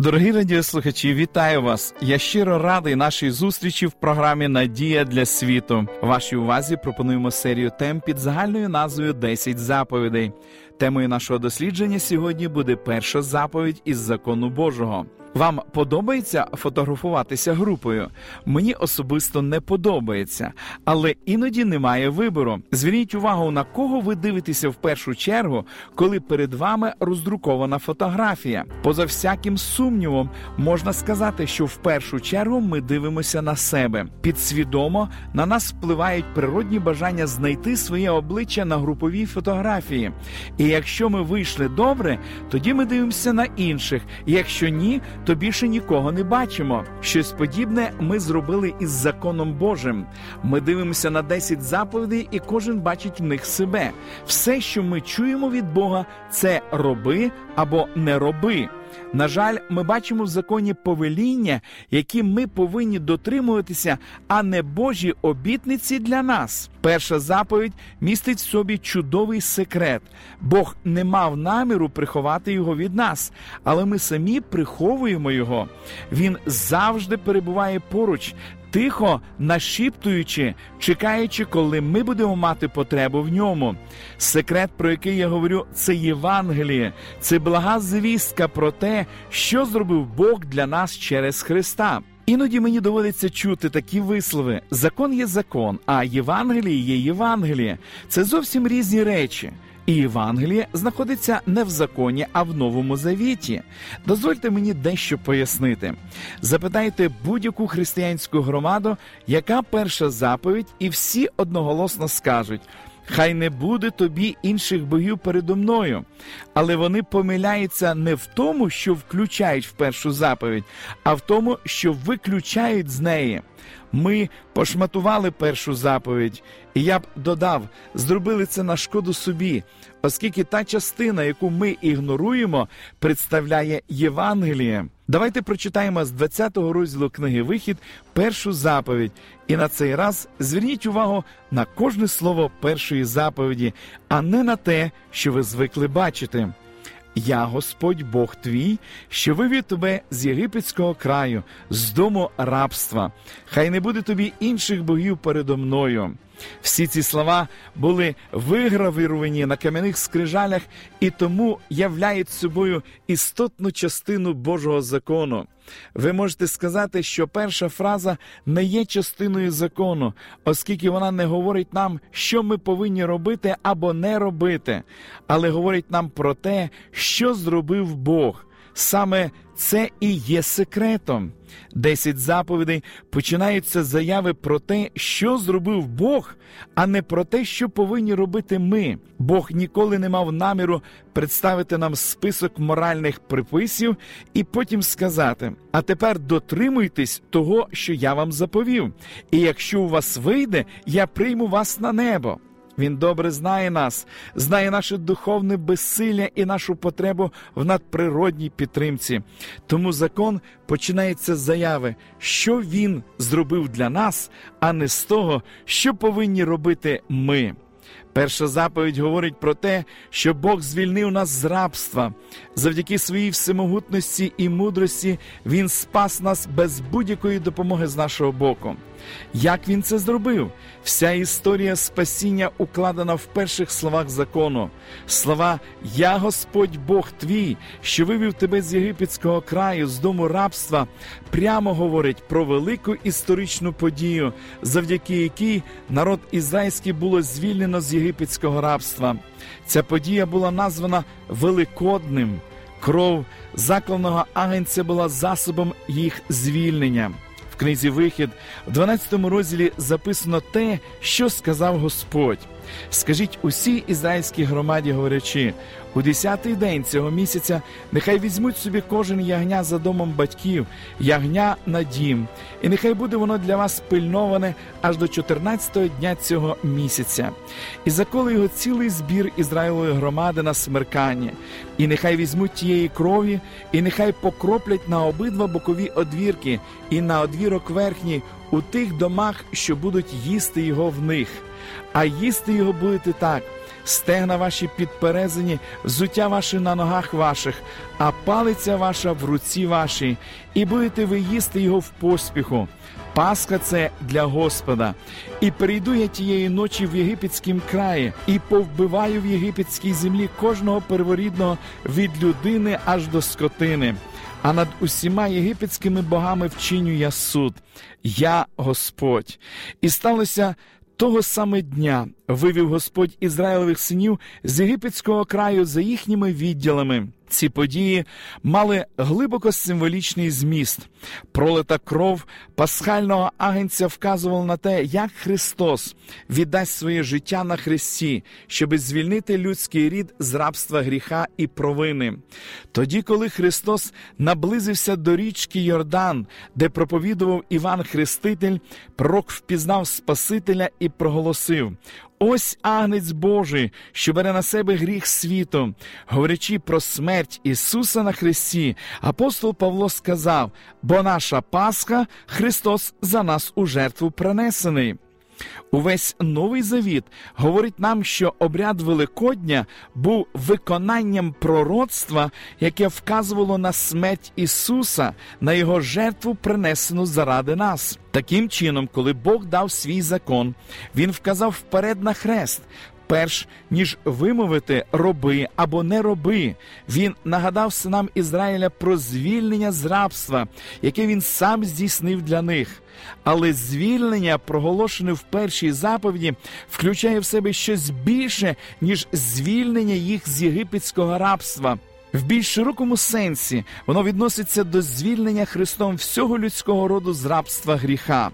Дорогі радіослухачі, вітаю вас! Я щиро радий нашій зустрічі в програмі Надія для світу. Вашій увазі пропонуємо серію тем під загальною назвою «10 заповідей. Темою нашого дослідження сьогодні буде перша заповідь із закону Божого. Вам подобається фотографуватися групою? Мені особисто не подобається, але іноді немає вибору. Зверніть увагу, на кого ви дивитеся в першу чергу, коли перед вами роздрукована фотографія. Поза всяким сумнівом, можна сказати, що в першу чергу ми дивимося на себе. Підсвідомо на нас впливають природні бажання знайти своє обличчя на груповій фотографії. І якщо ми вийшли добре, тоді ми дивимося на інших. І якщо ні, то більше нікого не бачимо. Щось подібне ми зробили із законом Божим. Ми дивимося на 10 заповідей, і кожен бачить в них себе. Все, що ми чуємо від Бога, це роби або не роби. На жаль, ми бачимо в законі повеління, які ми повинні дотримуватися, а не Божі обітниці для нас. Перша заповідь містить в собі чудовий секрет. Бог не мав наміру приховати його від нас, але ми самі приховуємо його. Він завжди перебуває поруч. Тихо нашіптуючи, чекаючи, коли ми будемо мати потребу в ньому. Секрет, про який я говорю, це Євангеліє, це блага звістка про те, що зробив Бог для нас через Христа. Іноді мені доводиться чути такі вислови: закон є закон, а Євангеліє є Євангеліє. Це зовсім різні речі. І Євангеліє знаходиться не в законі, а в новому завіті. Дозвольте мені дещо пояснити. Запитайте будь-яку християнську громаду, яка перша заповідь, і всі одноголосно скажуть. Хай не буде тобі інших богів передо мною, але вони помиляються не в тому, що включають в першу заповідь, а в тому, що виключають з неї. Ми пошматували першу заповідь, і я б додав, зробили це на шкоду собі, оскільки та частина, яку ми ігноруємо, представляє Євангеліє. Давайте прочитаємо з 20-го розділу книги Вихід першу заповідь. І на цей раз зверніть увагу на кожне слово першої заповіді, а не на те, що ви звикли бачити. Я, Господь Бог твій, що вивів тебе з єгипетського краю, з дому рабства. Хай не буде тобі інших богів передо мною. Всі ці слова були вигравіровані на кам'яних скрижалях і тому являють собою істотну частину Божого закону. Ви можете сказати, що перша фраза не є частиною закону, оскільки вона не говорить нам, що ми повинні робити або не робити, але говорить нам про те, що зробив Бог. Саме це і є секретом. Десять заповідей починаються заяви про те, що зробив Бог, а не про те, що повинні робити ми. Бог ніколи не мав наміру представити нам список моральних приписів і потім сказати: а тепер дотримуйтесь того, що я вам заповів, і якщо у вас вийде, я прийму вас на небо. Він добре знає нас, знає наше духовне безсилля і нашу потребу в надприродній підтримці. Тому закон починається з заяви, що він зробив для нас, а не з того, що повинні робити ми. Перша заповідь говорить про те, що Бог звільнив нас з рабства. Завдяки своїй всемогутності і мудрості Він спас нас без будь-якої допомоги з нашого боку. Як він це зробив? Вся історія спасіння укладена в перших словах закону. Слова Я Господь Бог твій, що вивів тебе з єгипетського краю, з дому рабства, прямо говорить про велику історичну подію, завдяки якій народ ізраїльський було звільнено з єгипетського рабства. Ця подія була названа Великодним. Кров закланого агенця була засобом їх звільнення книзі Вихід, в 12 розділі записано те, що сказав Господь. Скажіть усій ізраїльській громаді, говорячи, у десятий день цього місяця нехай візьмуть собі кожен ягня за домом батьків, ягня на дім, і нехай буде воно для вас пильноване аж до 14-го дня цього місяця, і заколи його цілий збір Ізраїлової громади на смеркання, і нехай візьмуть тієї крові, і нехай покроплять на обидва бокові одвірки, і на одвірок верхній у тих домах, що будуть їсти його в них. А їсти його будете так стегна ваші підперезані, взуття ваше на ногах ваших, а палиця ваша в руці вашій, і будете ви їсти його в поспіху. Пасха це для Господа. І прийду я тієї ночі в єгипетськім краї, і повбиваю в єгипетській землі кожного перворідного від людини аж до скотини. А над усіма єгипетськими богами вчиню я суд, я Господь. І сталося того саме дня вивів Господь Ізраїлевих синів з єгипетського краю за їхніми відділами. Ці події мали глибоко символічний зміст. Пролита кров пасхального агенця вказувала на те, як Христос віддасть своє життя на Христі, щоби звільнити людський рід з рабства гріха і провини. Тоді, коли Христос наблизився до річки Йордан, де проповідував Іван Хреститель, пророк впізнав Спасителя і проголосив: Ось агнець Божий, що бере на себе гріх світу, говорячи про смерть Ісуса на Христі, апостол Павло сказав: бо наша Пасха Христос за нас у жертву принесений. Увесь новий завіт говорить нам, що обряд Великодня був виконанням пророцтва, яке вказувало на смерть Ісуса, на Його жертву, принесену заради нас. Таким чином, коли Бог дав свій закон, Він вказав вперед на хрест. Перш ніж вимовити роби або не роби, він нагадав синам Ізраїля про звільнення з рабства, яке він сам здійснив для них. Але звільнення, проголошене в першій заповіді, включає в себе щось більше, ніж звільнення їх з єгипетського рабства. В більш широкому сенсі воно відноситься до звільнення Христом всього людського роду з рабства гріха.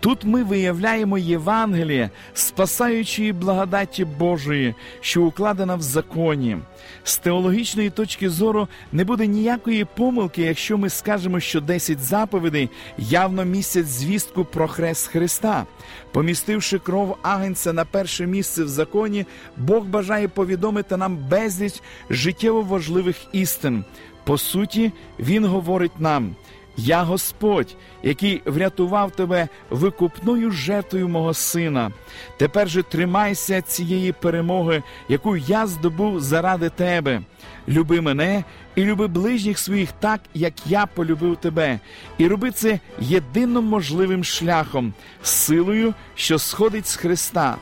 Тут ми виявляємо Євангеліє, спасаючої благодаті Божої, що укладена в законі. З теологічної точки зору не буде ніякої помилки, якщо ми скажемо, що 10 заповідей явно містять звістку про хрест Христа. Помістивши кров агенця на перше місце в законі, Бог бажає повідомити нам безліч життєво важливих істин. По суті, Він говорить нам. Я Господь, який врятував тебе викупною жертвою мого сина. Тепер же тримайся цієї перемоги, яку я здобув заради тебе. Люби мене і люби ближніх своїх так, як я полюбив тебе, і роби це єдиним можливим шляхом, силою, що сходить з Христа.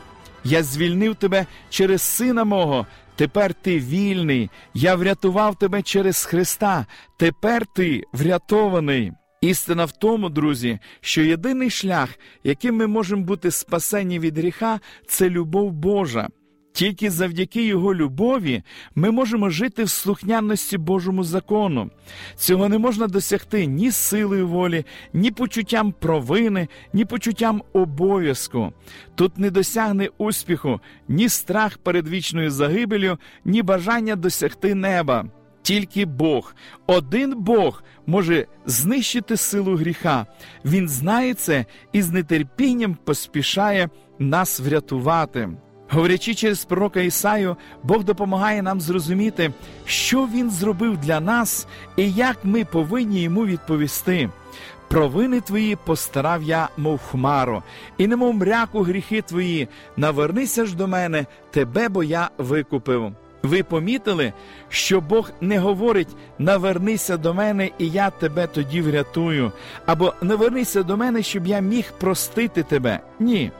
Я звільнив тебе через сина мого. Тепер ти вільний, я врятував тебе через Христа. Тепер ти врятований. Істина в тому, друзі, що єдиний шлях, яким ми можемо бути спасені від гріха, це любов Божа. Тільки завдяки Його любові ми можемо жити в слухняності Божому закону. Цього не можна досягти ні силою волі, ні почуттям провини, ні почуттям обов'язку. Тут не досягне успіху, ні страх перед вічною загибелю, ні бажання досягти неба. Тільки Бог, один Бог може знищити силу гріха. Він знає це і з нетерпінням поспішає нас врятувати. Говорячи через пророка Ісаю, Бог допомагає нам зрозуміти, що Він зробив для нас і як ми повинні йому відповісти. Провини твої постарав я, мов хмару, і немов мряку гріхи твої, навернися ж до мене, тебе бо я викупив. Ви помітили, що Бог не говорить навернися до мене, і я тебе тоді врятую, або навернися до мене, щоб я міг простити тебе. Ні.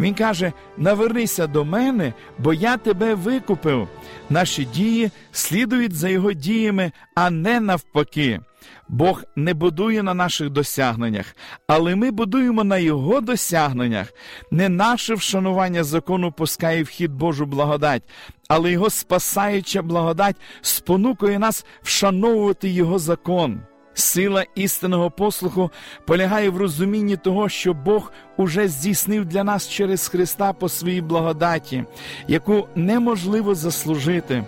Він каже: навернися до мене, бо я тебе викупив. Наші дії слідують за його діями, а не навпаки. Бог не будує на наших досягненнях, але ми будуємо на Його досягненнях. Не наше вшанування закону пускає в хід Божу благодать, але Його спасаюча благодать спонукує нас вшановувати Його закон. Сила істинного послуху полягає в розумінні того, що Бог уже здійснив для нас через Христа по своїй благодаті, яку неможливо заслужити.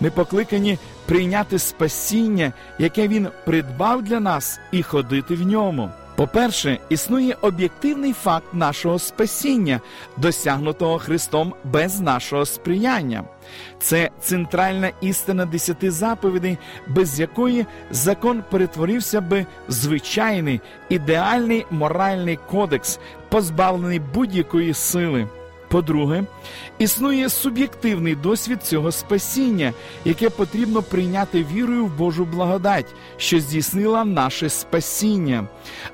Ми покликані прийняти спасіння, яке Він придбав для нас, і ходити в ньому. По-перше, існує об'єктивний факт нашого спасіння, досягнутого Христом без нашого сприяння. Це центральна істина десяти заповідей, без якої закон перетворився би в звичайний ідеальний моральний кодекс, позбавлений будь-якої сили. По-друге, існує суб'єктивний досвід цього спасіння, яке потрібно прийняти вірою в Божу благодать, що здійснила наше спасіння.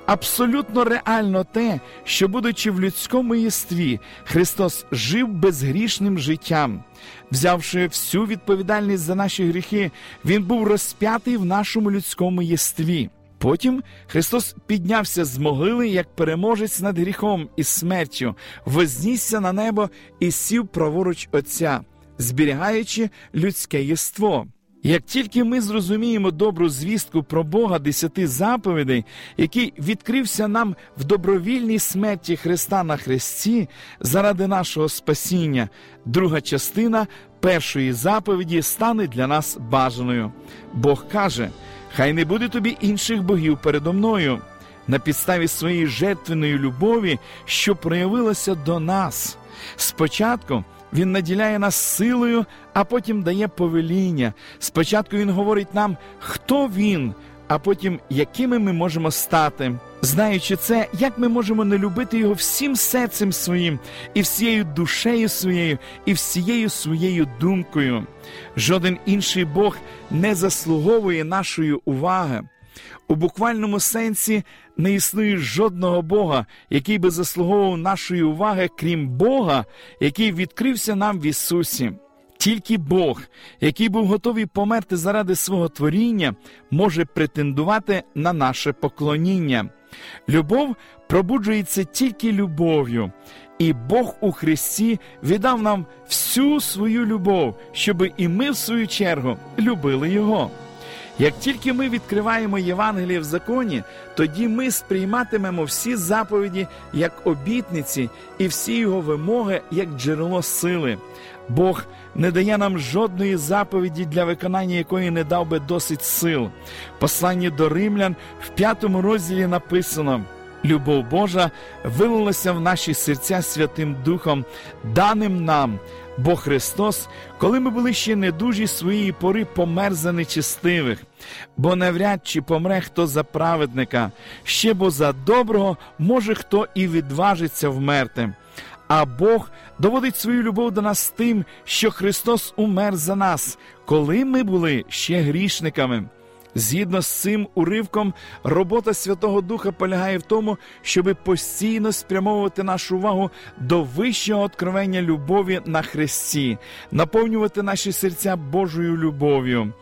Абсолютно реально те, що, будучи в людському єстві, Христос жив безгрішним життям. Взявши всю відповідальність за наші гріхи, Він був розп'ятий в нашому людському єстві. Потім Христос піднявся з могили як переможець над гріхом і смертю, вознісся на небо і сів праворуч Отця, зберігаючи людське єство. Як тільки ми зрозуміємо добру звістку про Бога десяти заповідей, який відкрився нам в добровільній смерті Христа на Христі заради нашого спасіння, друга частина першої заповіді стане для нас бажаною. Бог каже: Хай не буде тобі інших богів передо мною на підставі своєї жертвеної любові, що проявилася до нас. Спочатку він наділяє нас силою, а потім дає повеління. Спочатку він говорить нам, хто він, а потім якими ми можемо стати. Знаючи це, як ми можемо не любити його всім серцем своїм, і всією душею своєю, і всією своєю думкою. Жоден інший Бог не заслуговує нашої уваги. У буквальному сенсі не існує жодного Бога, який би заслуговував нашої уваги, крім Бога, який відкрився нам в Ісусі. Тільки Бог, який був готовий померти заради свого творіння, може претендувати на наше поклоніння. Любов пробуджується тільки любов'ю, і Бог у Христі віддав нам всю свою любов, щоб і ми, в свою чергу, любили Його. Як тільки ми відкриваємо Євангеліє в законі, тоді ми сприйматимемо всі заповіді як обітниці і всі його вимоги як джерело сили. Бог не дає нам жодної заповіді, для виконання якої не дав би досить сил. Посланні до римлян в п'ятому розділі написано. Любов Божа вилилася в наші серця Святим Духом, даним нам, бо Христос, коли ми були ще недужі своєї пори, помер за нечистивих, бо навряд чи помре хто за праведника, ще бо за доброго може хто і відважиться вмерти. А Бог доводить свою любов до нас тим, що Христос умер за нас, коли ми були ще грішниками. Згідно з цим уривком, робота Святого Духа полягає в тому, щоби постійно спрямовувати нашу увагу до вищого откровення любові на Христі, наповнювати наші серця Божою любов'ю.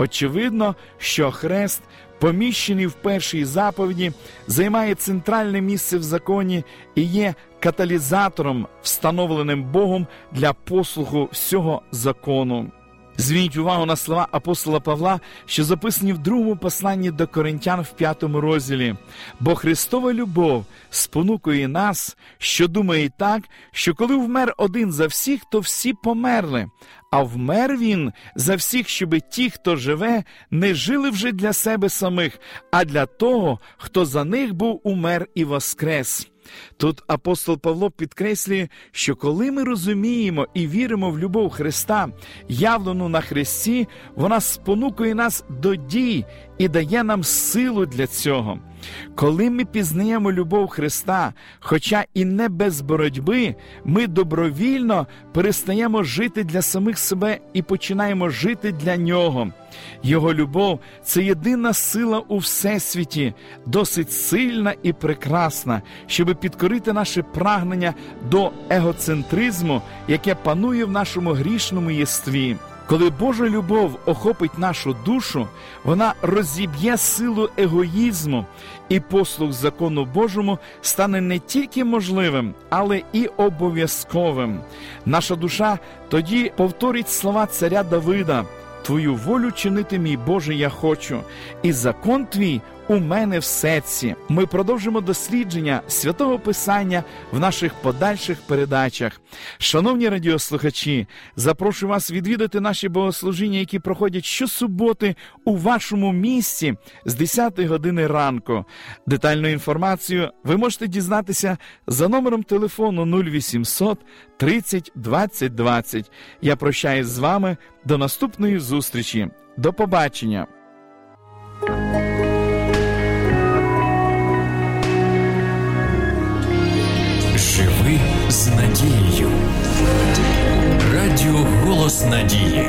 Очевидно, що хрест, поміщений в першій заповіді, займає центральне місце в законі і є каталізатором, встановленим Богом для послуху всього закону. Зверніть увагу на слова апостола Павла, що записані в другому посланні до коринтян в п'ятому розділі. Бо Христова любов спонукує нас, що думає так, що коли вмер один за всіх, то всі померли. А вмер він за всіх, щоби ті, хто живе, не жили вже для себе самих, а для того, хто за них був умер і воскрес. Тут апостол Павло підкреслює, що коли ми розуміємо і віримо в любов Христа, явлену на Христі, вона спонукує нас до дій і дає нам силу для цього. Коли ми пізнаємо любов Христа, хоча і не без боротьби, ми добровільно перестаємо жити для самих себе і починаємо жити для Нього. Його любов це єдина сила у всесвіті, досить сильна і прекрасна, щоб підкорити наше прагнення до егоцентризму, яке панує в нашому грішному єстві. Коли Божа любов охопить нашу душу, вона розіб'є силу егоїзму, і послуг закону Божому стане не тільки можливим, але і обов'язковим. Наша душа тоді повторить слова царя Давида. Твою волю чинити, мій Боже, я хочу, і закон твій у мене в серці. Ми продовжимо дослідження святого Писання в наших подальших передачах. Шановні радіослухачі, запрошую вас відвідати наші богослужіння, які проходять щосуботи у вашому місці з 10 години ранку. Детальну інформацію ви можете дізнатися за номером телефону 0800 30 20 20. Я прощаюсь з вами до наступної зустрічі. До побачення. Радіо Голос Надії.